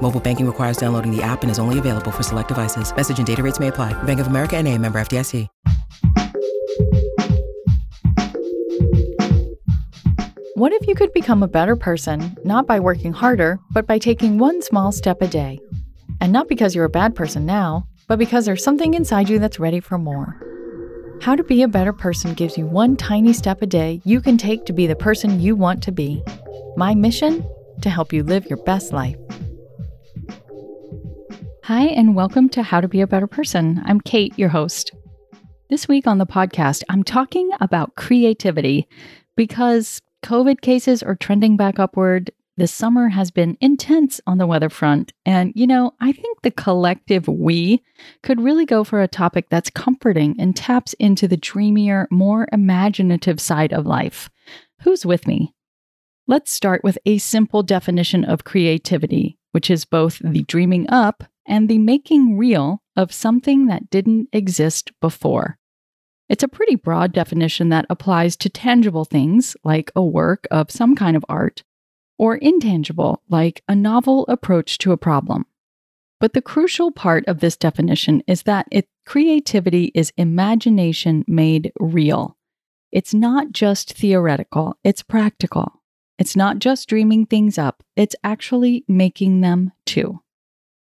Mobile banking requires downloading the app and is only available for select devices. Message and data rates may apply. Bank of America and a member FDIC. What if you could become a better person, not by working harder, but by taking one small step a day? And not because you're a bad person now, but because there's something inside you that's ready for more. How to Be a Better Person gives you one tiny step a day you can take to be the person you want to be. My mission? To help you live your best life. Hi, and welcome to How to Be a Better Person. I'm Kate, your host. This week on the podcast, I'm talking about creativity because COVID cases are trending back upward. This summer has been intense on the weather front. And, you know, I think the collective we could really go for a topic that's comforting and taps into the dreamier, more imaginative side of life. Who's with me? Let's start with a simple definition of creativity, which is both the dreaming up and the making real of something that didn't exist before. It's a pretty broad definition that applies to tangible things like a work of some kind of art, or intangible like a novel approach to a problem. But the crucial part of this definition is that it, creativity is imagination made real. It's not just theoretical, it's practical. It's not just dreaming things up, it's actually making them too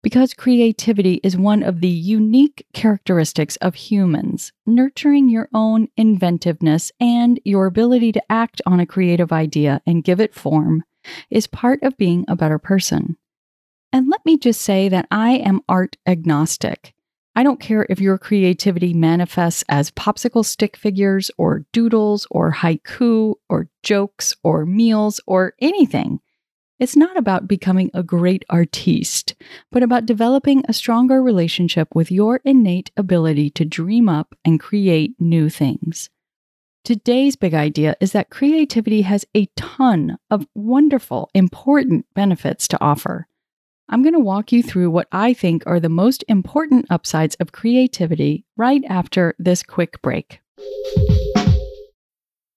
because creativity is one of the unique characteristics of humans. Nurturing your own inventiveness and your ability to act on a creative idea and give it form is part of being a better person. And let me just say that I am art agnostic. I don't care if your creativity manifests as popsicle stick figures or doodles or haiku or jokes or meals or anything. It's not about becoming a great artiste, but about developing a stronger relationship with your innate ability to dream up and create new things. Today's big idea is that creativity has a ton of wonderful, important benefits to offer. I'm going to walk you through what I think are the most important upsides of creativity right after this quick break.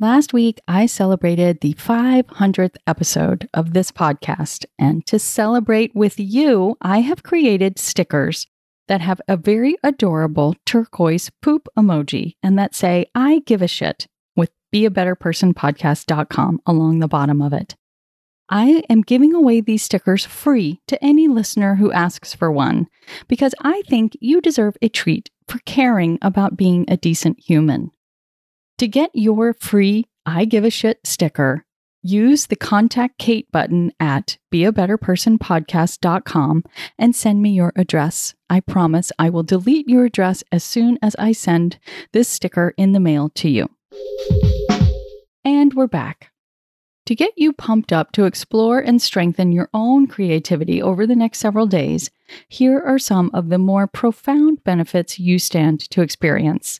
Last week, I celebrated the 500th episode of this podcast. And to celebrate with you, I have created stickers that have a very adorable turquoise poop emoji and that say, I give a shit with beabetterpersonpodcast.com along the bottom of it. I am giving away these stickers free to any listener who asks for one because I think you deserve a treat for caring about being a decent human. To get your free I Give a Shit sticker, use the Contact Kate button at beabetterpersonpodcast.com and send me your address. I promise I will delete your address as soon as I send this sticker in the mail to you. And we're back. To get you pumped up to explore and strengthen your own creativity over the next several days, here are some of the more profound benefits you stand to experience.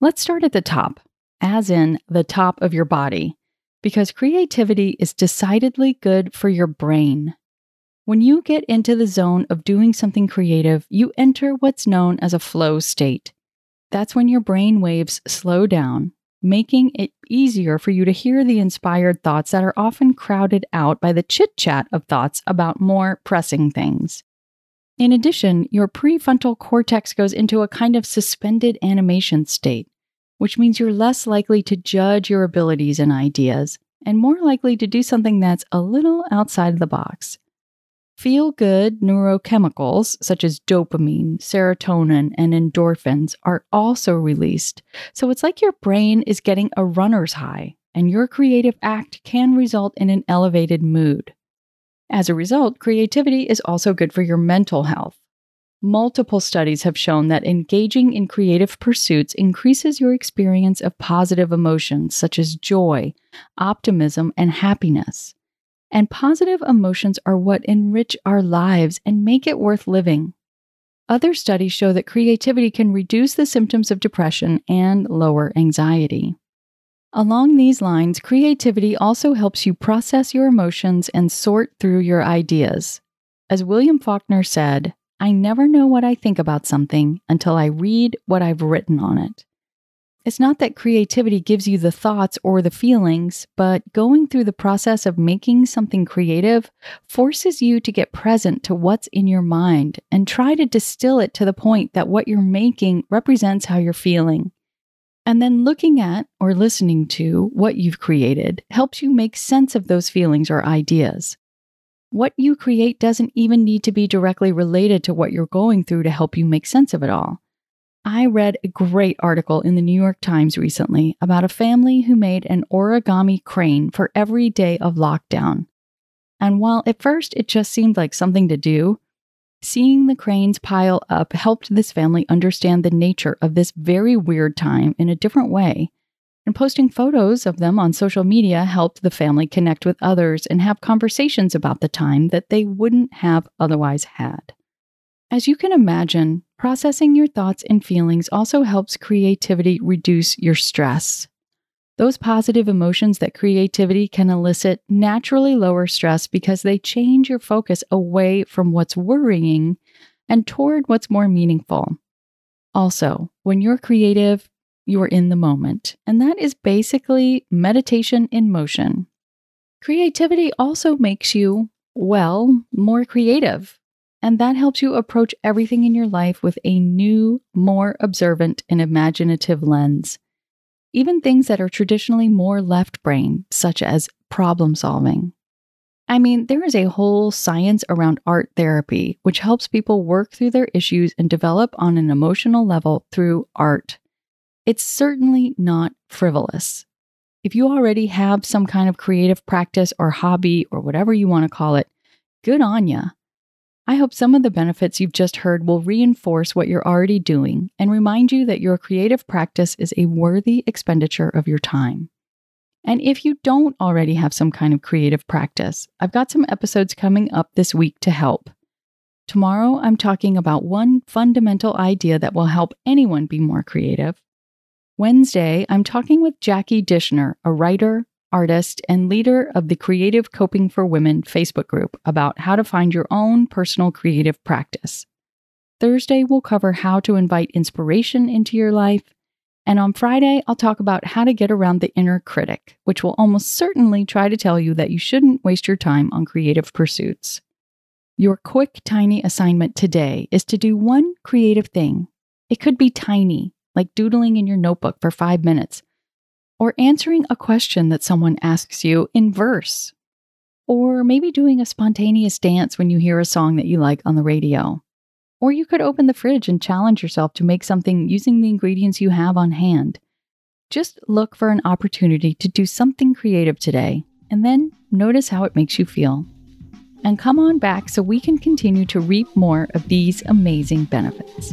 Let's start at the top as in the top of your body, because creativity is decidedly good for your brain. When you get into the zone of doing something creative, you enter what's known as a flow state. That's when your brain waves slow down, making it easier for you to hear the inspired thoughts that are often crowded out by the chit chat of thoughts about more pressing things. In addition, your prefrontal cortex goes into a kind of suspended animation state which means you're less likely to judge your abilities and ideas and more likely to do something that's a little outside of the box. Feel good neurochemicals such as dopamine, serotonin, and endorphins are also released. So it's like your brain is getting a runner's high, and your creative act can result in an elevated mood. As a result, creativity is also good for your mental health. Multiple studies have shown that engaging in creative pursuits increases your experience of positive emotions such as joy, optimism, and happiness. And positive emotions are what enrich our lives and make it worth living. Other studies show that creativity can reduce the symptoms of depression and lower anxiety. Along these lines, creativity also helps you process your emotions and sort through your ideas. As William Faulkner said, I never know what I think about something until I read what I've written on it. It's not that creativity gives you the thoughts or the feelings, but going through the process of making something creative forces you to get present to what's in your mind and try to distill it to the point that what you're making represents how you're feeling. And then looking at or listening to what you've created helps you make sense of those feelings or ideas. What you create doesn't even need to be directly related to what you're going through to help you make sense of it all. I read a great article in the New York Times recently about a family who made an origami crane for every day of lockdown. And while at first it just seemed like something to do, seeing the cranes pile up helped this family understand the nature of this very weird time in a different way. And posting photos of them on social media helped the family connect with others and have conversations about the time that they wouldn't have otherwise had. As you can imagine, Processing your thoughts and feelings also helps creativity reduce your stress. Those positive emotions that creativity can elicit naturally lower stress because they change your focus away from what's worrying and toward what's more meaningful. Also, when you're creative, you're in the moment, and that is basically meditation in motion. Creativity also makes you, well, more creative. And that helps you approach everything in your life with a new, more observant and imaginative lens. Even things that are traditionally more left brain, such as problem solving. I mean, there is a whole science around art therapy, which helps people work through their issues and develop on an emotional level through art. It's certainly not frivolous. If you already have some kind of creative practice or hobby or whatever you want to call it, good on ya. I hope some of the benefits you've just heard will reinforce what you're already doing and remind you that your creative practice is a worthy expenditure of your time. And if you don't already have some kind of creative practice, I've got some episodes coming up this week to help. Tomorrow, I'm talking about one fundamental idea that will help anyone be more creative. Wednesday, I'm talking with Jackie Dishner, a writer, artist, and leader of the Creative Coping for Women Facebook group about how to find your own personal creative practice. Thursday, we'll cover how to invite inspiration into your life. And on Friday, I'll talk about how to get around the inner critic, which will almost certainly try to tell you that you shouldn't waste your time on creative pursuits. Your quick, tiny assignment today is to do one creative thing. It could be tiny, like doodling in your notebook for five minutes, or answering a question that someone asks you in verse, or maybe doing a spontaneous dance when you hear a song that you like on the radio. Or you could open the fridge and challenge yourself to make something using the ingredients you have on hand. Just look for an opportunity to do something creative today, and then notice how it makes you feel. And come on back so we can continue to reap more of these amazing benefits.